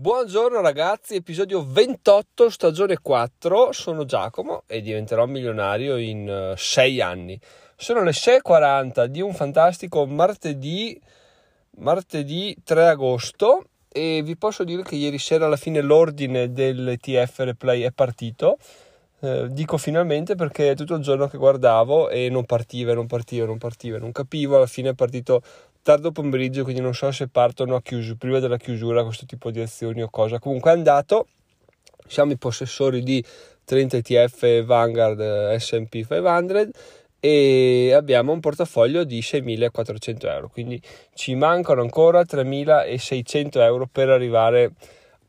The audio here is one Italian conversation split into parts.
Buongiorno ragazzi, episodio 28, stagione 4. Sono Giacomo e diventerò milionario in 6 uh, anni. Sono le 6.40 di un fantastico martedì, martedì 3 agosto e vi posso dire che ieri sera alla fine l'ordine del TF Replay è partito. Eh, dico finalmente perché è tutto il giorno che guardavo e non partiva, non partiva, non partiva, non capivo. Alla fine è partito tardo pomeriggio, quindi non so se partono a chiusura, prima della chiusura questo tipo di azioni o cosa. Comunque è andato, siamo i possessori di 30 ETF Vanguard S&P 500 e abbiamo un portafoglio di 6.400 euro, quindi ci mancano ancora 3.600 euro per arrivare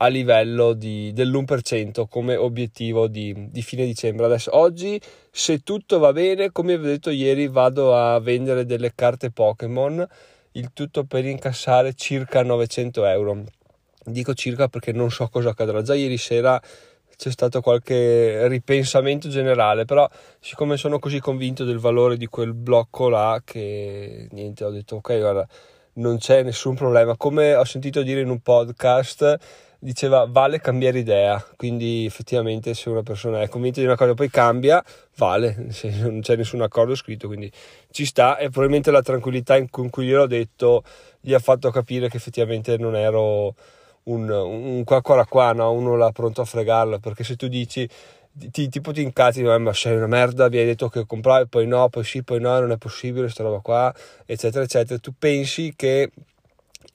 a livello di, dell'1% come obiettivo di, di, fine dicembre. Adesso oggi, se tutto va bene, come vi ho detto ieri, vado a vendere delle carte Pokémon il tutto per incassare circa 900 euro. Dico circa perché non so cosa accadrà. Già ieri sera c'è stato qualche ripensamento generale, però siccome sono così convinto del valore di quel blocco là che niente, ho detto ok, guarda, non c'è nessun problema. Come ho sentito dire in un podcast, diceva vale cambiare idea, quindi effettivamente se una persona è convinta di una cosa e poi cambia, vale, non c'è nessun accordo scritto, quindi ci sta. E probabilmente la tranquillità con cui gliel'ho detto gli ha fatto capire che effettivamente non ero un, un qua qua qua, no? uno là pronto a fregarla, perché se tu dici ti, tipo ti incazzi, ma sei una merda, mi hai detto che compravi, poi no, poi sì, poi no, non è possibile, questa roba qua, eccetera, eccetera, tu pensi che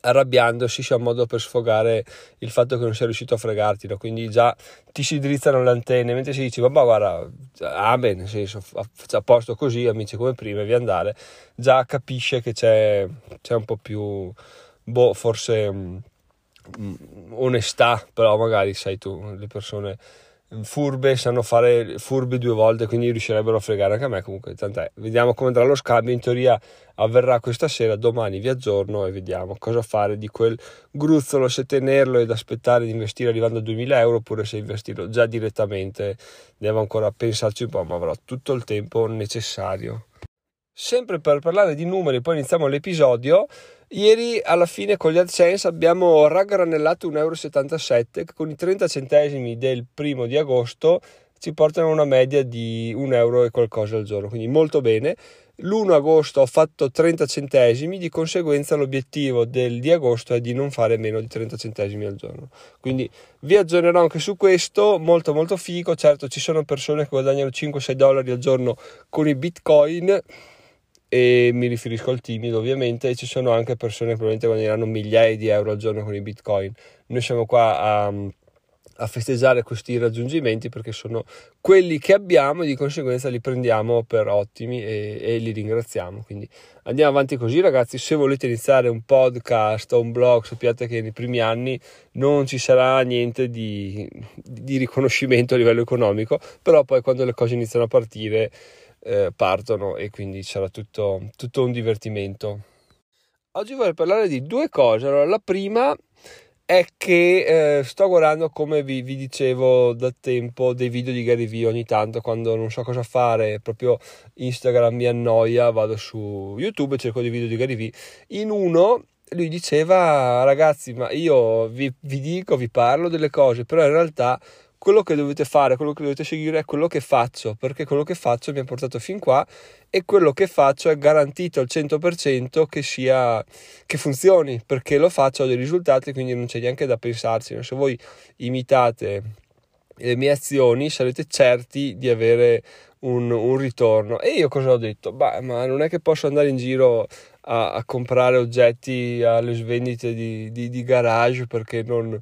arrabbiandosi sia un modo per sfogare il fatto che non sia riuscito a fregarti, no? quindi già ti si drizzano le antenne, mentre si dice, vabbè guarda, amen, nel senso, a posto così, amici come prima, via andare, già capisce che c'è, c'è un po' più, boh, forse mh, mm, onestà, però magari sai tu, le persone furbe sanno fare furbi due volte quindi riuscirebbero a fregare anche a me comunque. Tant'è vediamo come andrà lo scambio. In teoria avverrà questa sera domani vi aggiorno e vediamo cosa fare di quel gruzzolo se tenerlo ed aspettare di investire arrivando a 2000 euro oppure se investirlo già direttamente. Devo ancora pensarci un po' ma avrò tutto il tempo necessario. Sempre per parlare di numeri poi iniziamo l'episodio Ieri alla fine con gli AdSense abbiamo raggranellato 1,77 euro che con i 30 centesimi del primo di agosto ci portano a una media di 1 euro e qualcosa al giorno, quindi molto bene. L'1 agosto ho fatto 30 centesimi, di conseguenza l'obiettivo del di agosto è di non fare meno di 30 centesimi al giorno. Quindi vi aggiornerò anche su questo, molto molto figo, certo ci sono persone che guadagnano 5-6 dollari al giorno con i bitcoin e mi riferisco al timido ovviamente e ci sono anche persone che probabilmente guadagneranno migliaia di euro al giorno con i bitcoin. Noi siamo qua a, a festeggiare questi raggiungimenti perché sono quelli che abbiamo e di conseguenza li prendiamo per ottimi e, e, li ringraziamo. Quindi andiamo avanti così ragazzi. Se volete iniziare un podcast o un blog sappiate che nei primi anni non ci sarà niente di, di riconoscimento a livello economico però poi quando le cose iniziano a partire eh, partono e quindi sarà tutto, tutto un divertimento. Oggi vorrei parlare di due cose. Allora, la prima è che eh, sto guardando, come vi, vi, dicevo da tempo, dei video di Gary Vee ogni tanto quando non so cosa fare, proprio Instagram mi annoia, vado su YouTube e cerco dei video di Gary Vee. In uno lui diceva, ragazzi, ma io vi, vi dico, vi parlo delle cose, però in realtà quello che dovete fare, quello che dovete seguire è quello che faccio, perché quello che faccio mi ha portato fin qua e quello che faccio è garantito al 100% che sia che funzioni, perché lo faccio, ho dei risultati, quindi non c'è neanche da pensarci. Se voi imitate le mie azioni sarete certi di avere un, un ritorno. E io cosa ho detto? Bah, ma non è che posso andare in giro a, a comprare oggetti alle svendite di, di, di garage perché non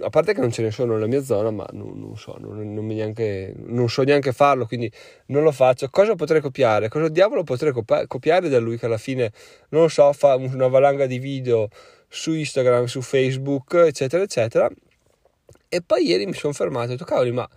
a parte che non ce ne sono nella mia zona, ma non, non so, non, non, neanche, non, so neanche farlo, quindi non lo faccio. Cosa potrei copiare? Cosa diavolo potrei copiare da lui che alla fine, non lo so, fa una valanga di video su Instagram, su Facebook, eccetera, eccetera. E poi ieri mi sono fermato e ho detto, cavoli, ma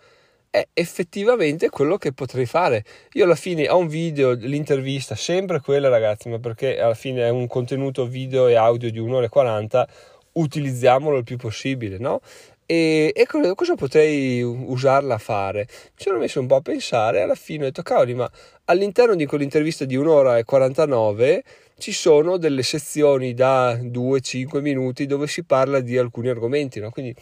è effettivamente quello che potrei fare. Io alla fine ho un video, l'intervista, sempre quella ragazzi, ma perché alla fine è un contenuto video e audio di un'ora e 40 utilizziamolo il più possibile, no? e, e cosa, cosa, potrei usarla a fare? Mi sono messo un po' a pensare e alla fine ho detto, cavoli, ma all'interno di quell'intervista di un'ora e 49 ci sono delle sezioni da 2-5 minuti dove si parla di alcuni argomenti, no? Quindi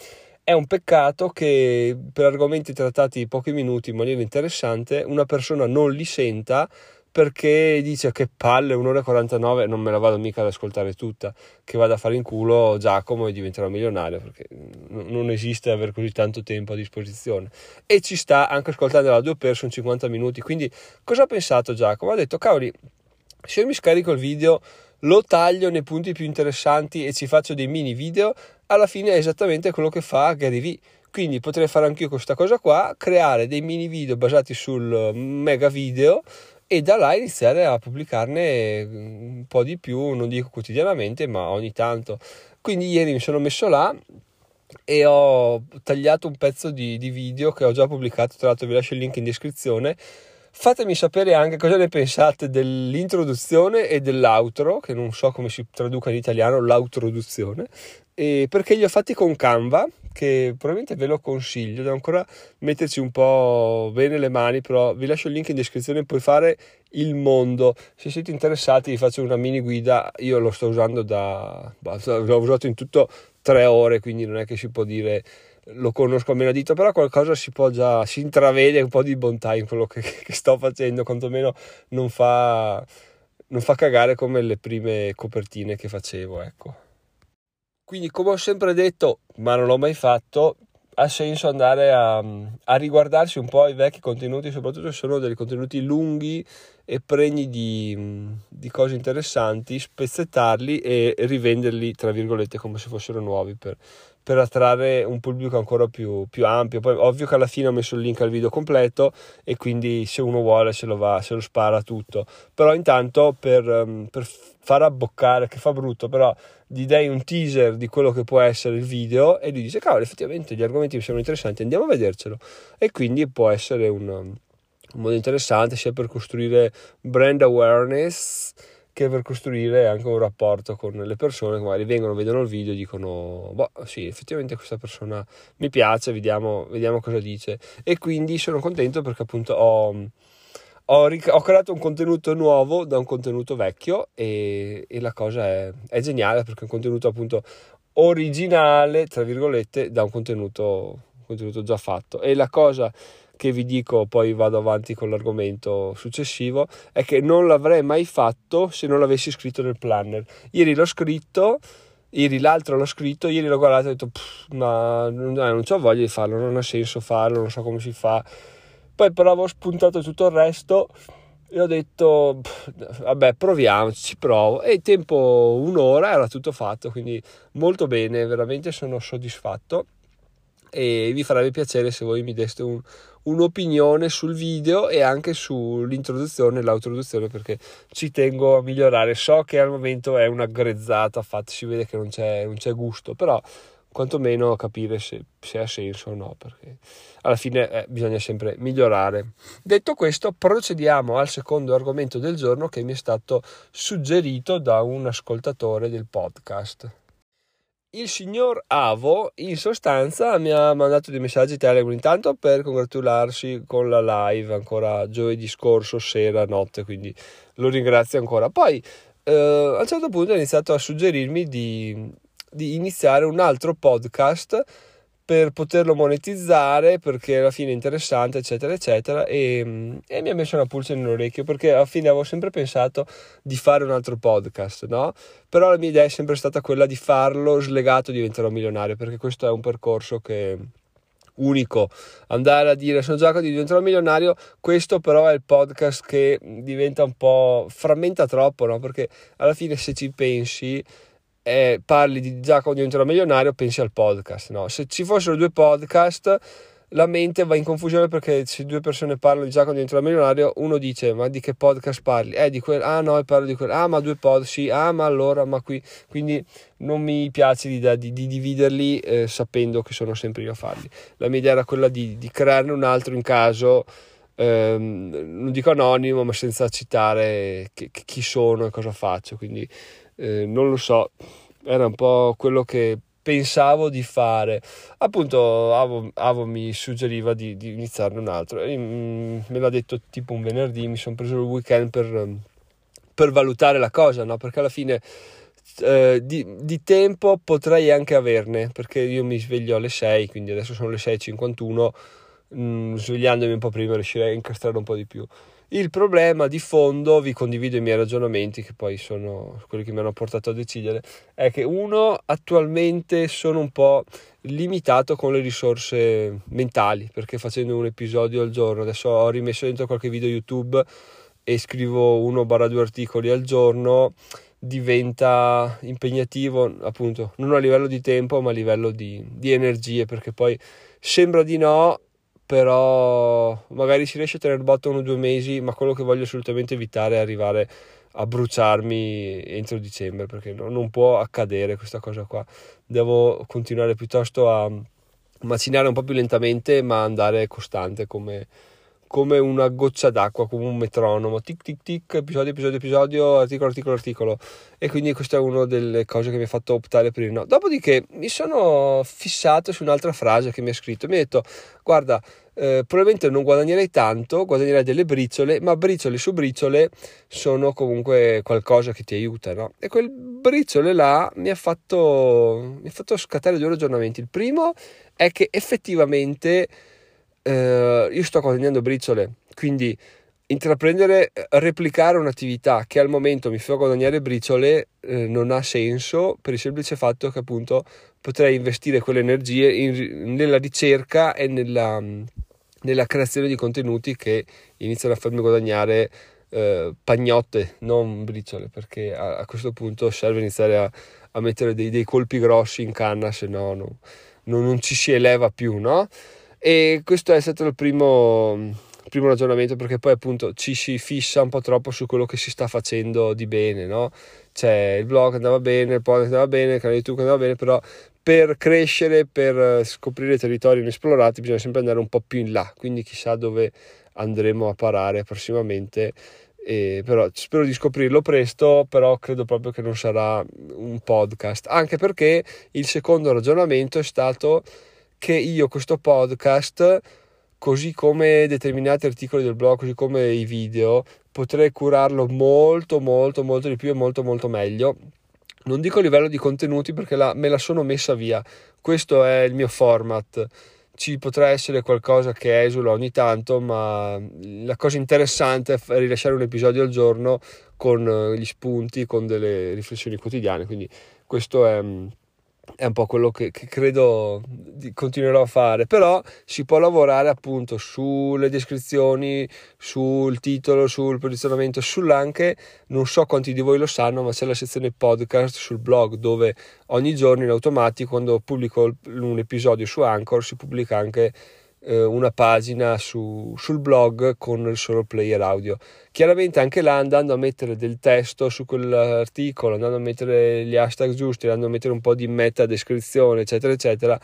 è un peccato che per argomenti trattati in pochi minuti in maniera interessante una persona non li senta perché dice che palle, un'ora e 49 non me la vado mica ad ascoltare tutta, che vado a fare in culo Giacomo e diventerò milionario, perché non esiste avere così tanto tempo a disposizione. E ci sta anche ascoltando la due per, sono 50 minuti, quindi cosa ha pensato Giacomo? Ha detto, cavoli, se io mi scarico il video, lo taglio nei punti più interessanti e ci faccio dei mini video, alla fine è esattamente quello che fa Gary Vee. Quindi potrei fare anch'io questa cosa qua, creare dei mini video basati sul mega video e da là iniziare a pubblicarne un po' di più, non dico quotidianamente, ma ogni tanto. Quindi ieri mi sono messo là e ho tagliato un pezzo di, di video che ho già pubblicato, tra l'altro vi lascio il link in descrizione. Fatemi sapere anche cosa ne pensate dell'introduzione e dell'outro, che non so come si traduca in italiano, l'autroduzione, perché li ho fatti con Canva, che probabilmente ve lo consiglio, devo ancora metterci un po' bene le mani, però vi lascio il link in descrizione, puoi fare il mondo, se siete interessati vi faccio una mini guida, io lo sto usando da, l'ho usato in tutto tre ore, quindi non è che si può dire lo conosco a menadito, però qualcosa si può già, si intravede un po' di bontà in quello che, che sto facendo, quantomeno non fa, non fa cagare come le prime copertine che facevo, ecco. Quindi, come ho sempre detto, ma non l'ho mai fatto, ha senso andare a, a, riguardarsi un po' i vecchi contenuti, soprattutto se sono dei contenuti lunghi e pregni di, di, cose interessanti, spezzettarli e rivenderli, tra virgolette, come se fossero nuovi per, per attrarre un pubblico ancora più, più, ampio. Poi, ovvio che alla fine ho messo il link al video completo e quindi se uno vuole se lo, va, se lo spara tutto. Però intanto per, um, per far abboccare, che fa brutto, però gli dai un teaser di quello che può essere il video e lui dice, cavolo, effettivamente gli argomenti mi sembrano interessanti, andiamo a vedercelo. E quindi può essere un, un modo interessante sia per costruire brand awareness che per costruire anche un rapporto con le persone che magari vengono, vedono il video e dicono, boh, sì, effettivamente questa persona mi piace, vediamo, vediamo cosa dice. E quindi sono contento perché appunto ho, ho, ric- ho creato un contenuto nuovo da un contenuto vecchio e, e la cosa è, è, geniale perché è un contenuto appunto originale, tra virgolette, da un contenuto, un contenuto già fatto. E la cosa che vi dico, poi vado avanti con l'argomento successivo, è che non l'avrei mai fatto se non l'avessi scritto nel planner. Ieri l'ho scritto, ieri l'altro l'ho scritto, ieri l'ho guardato e ho detto, ma non, non ho voglia di farlo, non ha senso farlo, non so come si fa. Poi però avevo spuntato tutto il resto e ho detto, vabbè, proviamo, ci provo. E in tempo un'ora era tutto fatto, quindi molto bene, veramente sono soddisfatto e vi farebbe piacere se voi mi deste un, un'opinione sul video e anche sull'introduzione e l'autoduzione perché ci tengo a migliorare. So che al momento è una grezzata fatta, si vede che non c'è, non c'è gusto, però quantomeno capire se, se, ha senso o no, perché alla fine eh, bisogna sempre migliorare. Detto questo, procediamo al secondo argomento del giorno che mi è stato suggerito da un ascoltatore del podcast il signor Avo in sostanza mi ha mandato dei messaggi Telegram intanto per congratularsi con la live ancora giovedì scorso sera notte quindi lo ringrazio ancora. Poi eh, a un certo punto ha iniziato a suggerirmi di, di iniziare un altro podcast per poterlo monetizzare perché alla fine è interessante eccetera eccetera e, e, mi ha messo una pulce nell'orecchio perché alla fine avevo sempre pensato di fare un altro podcast no? però la mia idea è sempre stata quella di farlo slegato diventerò milionario perché questo è un percorso che unico andare a dire sono già di diventerò milionario questo però è il podcast che diventa un po' frammenta troppo no? perché alla fine se ci pensi eh, parli di Giacomo diventerò milionario, pensi al podcast. No? Se ci fossero due podcast, la mente va in confusione perché se due persone parlano di Giacomo diventerò milionario, uno dice ma di che podcast parli? Eh, di quel, ah no, parlo di quello, ah ma due podcast, sì, ah ma allora, ma qui, quindi non mi piace l'idea di, di dividerli eh, sapendo che sono sempre io a farli. La mia idea era quella di, di crearne un altro in caso... Ehm, non dico anonimo, ma senza citare che, chi sono e cosa faccio. Quindi eh, non lo so, era un po' quello che pensavo di fare. Appunto, Avo, Avo mi suggeriva di, di, iniziarne un altro. E, mm, me l'ha detto tipo un venerdì, mi sono preso il weekend per, per valutare la cosa, no? Perché alla fine eh, di, di, tempo potrei anche averne, perché io mi sveglio alle 6, quindi adesso sono le 6.51, mh, mm, svegliandomi un po' prima riuscirei a incastrare un po' di più. Il problema di fondo, vi condivido i miei ragionamenti, che poi sono quelli che mi hanno portato a decidere, è che uno, attualmente sono un po' limitato con le risorse mentali, perché facendo un episodio al giorno, adesso ho rimesso dentro qualche video YouTube e scrivo uno barra due articoli al giorno, diventa impegnativo appunto non a livello di tempo ma a livello di, di energie perché poi sembra di no però magari si riesce a tenere botta uno o due mesi, ma quello che voglio assolutamente evitare è arrivare a bruciarmi entro dicembre, perché no, non può accadere questa cosa qua. Devo continuare piuttosto a macinare un po' più lentamente, ma andare costante come, come una goccia d'acqua, come un metronomo, tic tic tic, episodio, episodio, episodio, articolo, articolo, articolo. E quindi questa è una delle cose che mi ha fatto optare per il no. Dopodiché mi sono fissato su un'altra frase che mi ha scritto, mi ha detto, guarda, eh, probabilmente non guadagnerei tanto, guadagnerei delle briciole, ma briciole su briciole sono comunque qualcosa che ti aiuta, no? E quel briciole là mi ha fatto, mi ha fatto scattare due ragionamenti. Il primo è che effettivamente eh, io sto guadagnando briciole, quindi intraprendere, replicare un'attività che al momento mi fa guadagnare briciole eh, non ha senso per il semplice fatto che appunto potrei investire quelle energie in, nella ricerca e nella, nella, creazione di contenuti che iniziano a farmi guadagnare eh, pagnotte, non briciole, perché a, a, questo punto serve iniziare a, a mettere dei, dei, colpi grossi in canna, se no, no non, non ci si eleva più, no? E questo è stato il primo, primo ragionamento perché poi appunto ci si fissa un po' troppo su quello che si sta facendo di bene, no? Cioè il blog andava bene, il podcast andava bene, il canale YouTube andava bene, però per crescere, per scoprire territori inesplorati bisogna sempre andare un po' più in là, quindi chissà dove andremo a parare prossimamente. E però spero di scoprirlo presto, però credo proprio che non sarà un podcast, anche perché il secondo ragionamento è stato che io questo podcast, così come determinati articoli del blog, così come i video, potrei curarlo molto, molto, molto di più e molto, molto meglio. Non dico a livello di contenuti perché la, me la sono messa via. Questo è il mio format. Ci potrà essere qualcosa che esula ogni tanto, ma la cosa interessante è rilasciare un episodio al giorno con gli spunti, con delle riflessioni quotidiane. Quindi questo è è un po' quello che, che, credo continuerò a fare però si può lavorare appunto sulle descrizioni sul titolo sul posizionamento sull'anche non so quanti di voi lo sanno ma c'è la sezione podcast sul blog dove ogni giorno in automatico quando pubblico un episodio su Anchor si pubblica anche eh, una pagina su, sul blog con il solo player audio. Chiaramente anche là andando a mettere del testo su quell'articolo, andando a mettere gli hashtag giusti, andando a mettere un po' di meta descrizione, eccetera, eccetera,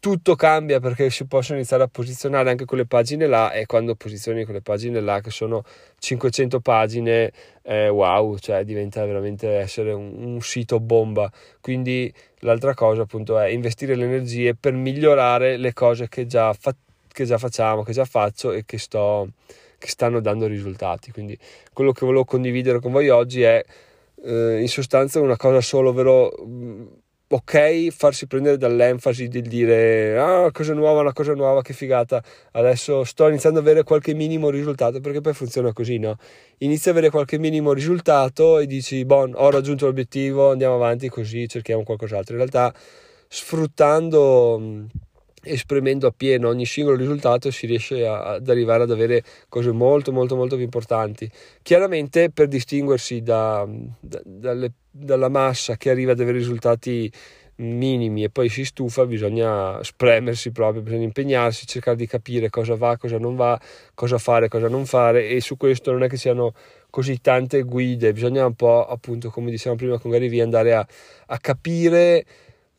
tutto cambia perché si possono iniziare a posizionare anche quelle pagine là e quando posizioni quelle pagine là che sono 500 pagine eh, wow cioè diventa veramente essere un, un, sito bomba quindi l'altra cosa appunto è investire le energie per migliorare le cose che già fa- che già facciamo, che già faccio e che, sto, che stanno dando risultati. Quindi quello che volevo condividere con voi oggi è eh, in sostanza una cosa solo, ovvero mm, ok farsi prendere dall'enfasi di dire ah cosa nuova, una cosa nuova, che figata, adesso sto iniziando ad avere qualche minimo risultato perché poi funziona così, no? Inizi ad avere qualche minimo risultato e dici, bon, ho raggiunto l'obiettivo, andiamo avanti così, cerchiamo qualcos'altro. In realtà sfruttando mm, esprimendo appieno ogni singolo risultato si riesce a, ad arrivare ad avere cose molto molto molto più importanti. Chiaramente per distinguersi da, da, dalle, dalla massa che arriva ad avere risultati minimi e poi si stufa bisogna spremersi proprio bisogna impegnarsi cercare di capire cosa va cosa non va cosa fare cosa non fare e su questo non è che siano così tante guide. Bisogna un po' appunto come dicevamo prima con Gary Vee andare a, a capire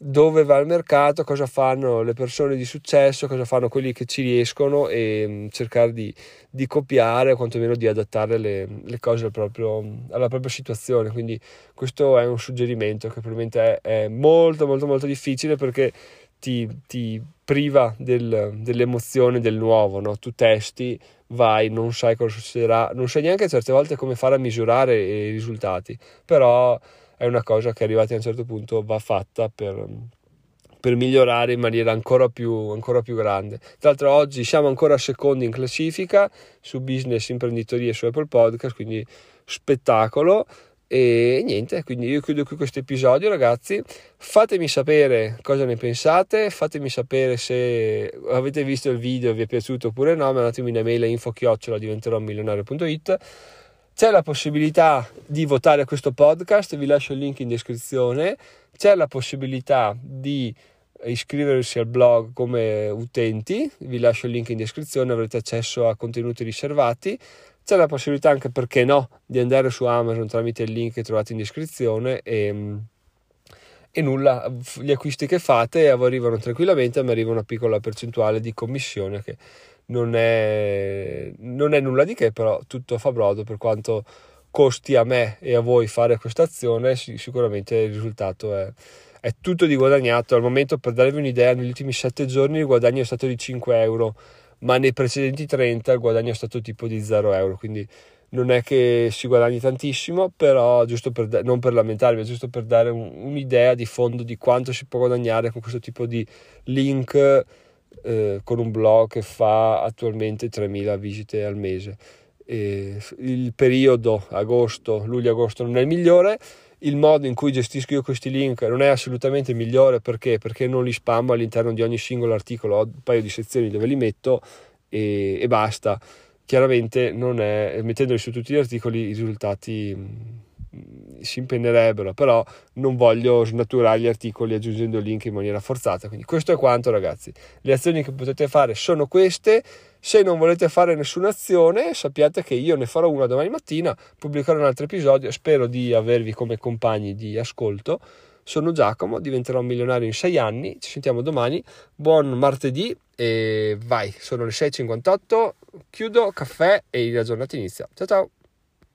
dove va il mercato, cosa fanno le persone di successo, cosa fanno quelli che ci riescono e mm, cercare di, di copiare o quantomeno di adattare le, le cose al proprio, alla propria situazione. Quindi questo è un suggerimento che probabilmente è, è molto molto molto difficile perché ti, ti priva del, dell'emozione del nuovo, no? tu testi, vai, non sai cosa succederà, non sai neanche certe volte come fare a misurare i risultati, però è una cosa che arrivati a un certo punto va fatta per, per migliorare in maniera ancora più, ancora più grande. Tra l'altro oggi siamo ancora secondi in classifica su business, imprenditoria e su Apple Podcast, quindi spettacolo. E niente, quindi io chiudo qui questo episodio ragazzi, fatemi sapere cosa ne pensate, fatemi sapere se avete visto il video, vi è piaciuto oppure no, mandatemi un'email a info chiocciola diventerò milionario.it c'è la possibilità di votare questo podcast, vi lascio il link in descrizione. C'è la possibilità di iscriversi al blog come utenti, vi lascio il link in descrizione, avrete accesso a contenuti riservati. C'è la possibilità anche, perché no, di andare su Amazon tramite il link che trovate in descrizione e, e nulla, gli acquisti che fate arrivano tranquillamente, ma arriva una piccola percentuale di commissione che non è, non è nulla di che, però tutto fa brodo per quanto costi a me e a voi fare questa azione, sicuramente il risultato è, è, tutto di guadagnato. Al momento, per darvi un'idea, negli ultimi 7 giorni il guadagno è stato di 5 euro, ma nei precedenti 30 il guadagno è stato tipo di 0 euro, quindi non è che si guadagni tantissimo, però giusto per, non per lamentarmi, giusto per dare un, un'idea di fondo di quanto si può guadagnare con questo tipo di link eh, con un blog che fa attualmente 3.000 visite al mese. E il periodo agosto, luglio-agosto non è il migliore, il modo in cui gestisco io questi link non è assolutamente migliore perché? perché non li spammo all'interno di ogni singolo articolo, ho un paio di sezioni dove li metto e, e basta. Chiaramente non è, mettendoli su tutti gli articoli i risultati si impennerebbero, però non voglio snaturare gli articoli aggiungendo link in maniera forzata. Quindi questo è quanto ragazzi. Le azioni che potete fare sono queste. Se non volete fare nessuna azione, sappiate che io ne farò una domani mattina, pubblicherò un altro episodio, spero di avervi come compagni di ascolto. Sono Giacomo, diventerò milionario in sei anni, ci sentiamo domani, buon martedì e vai, sono le 6.58, chiudo, caffè e la giornata inizia. Ciao ciao!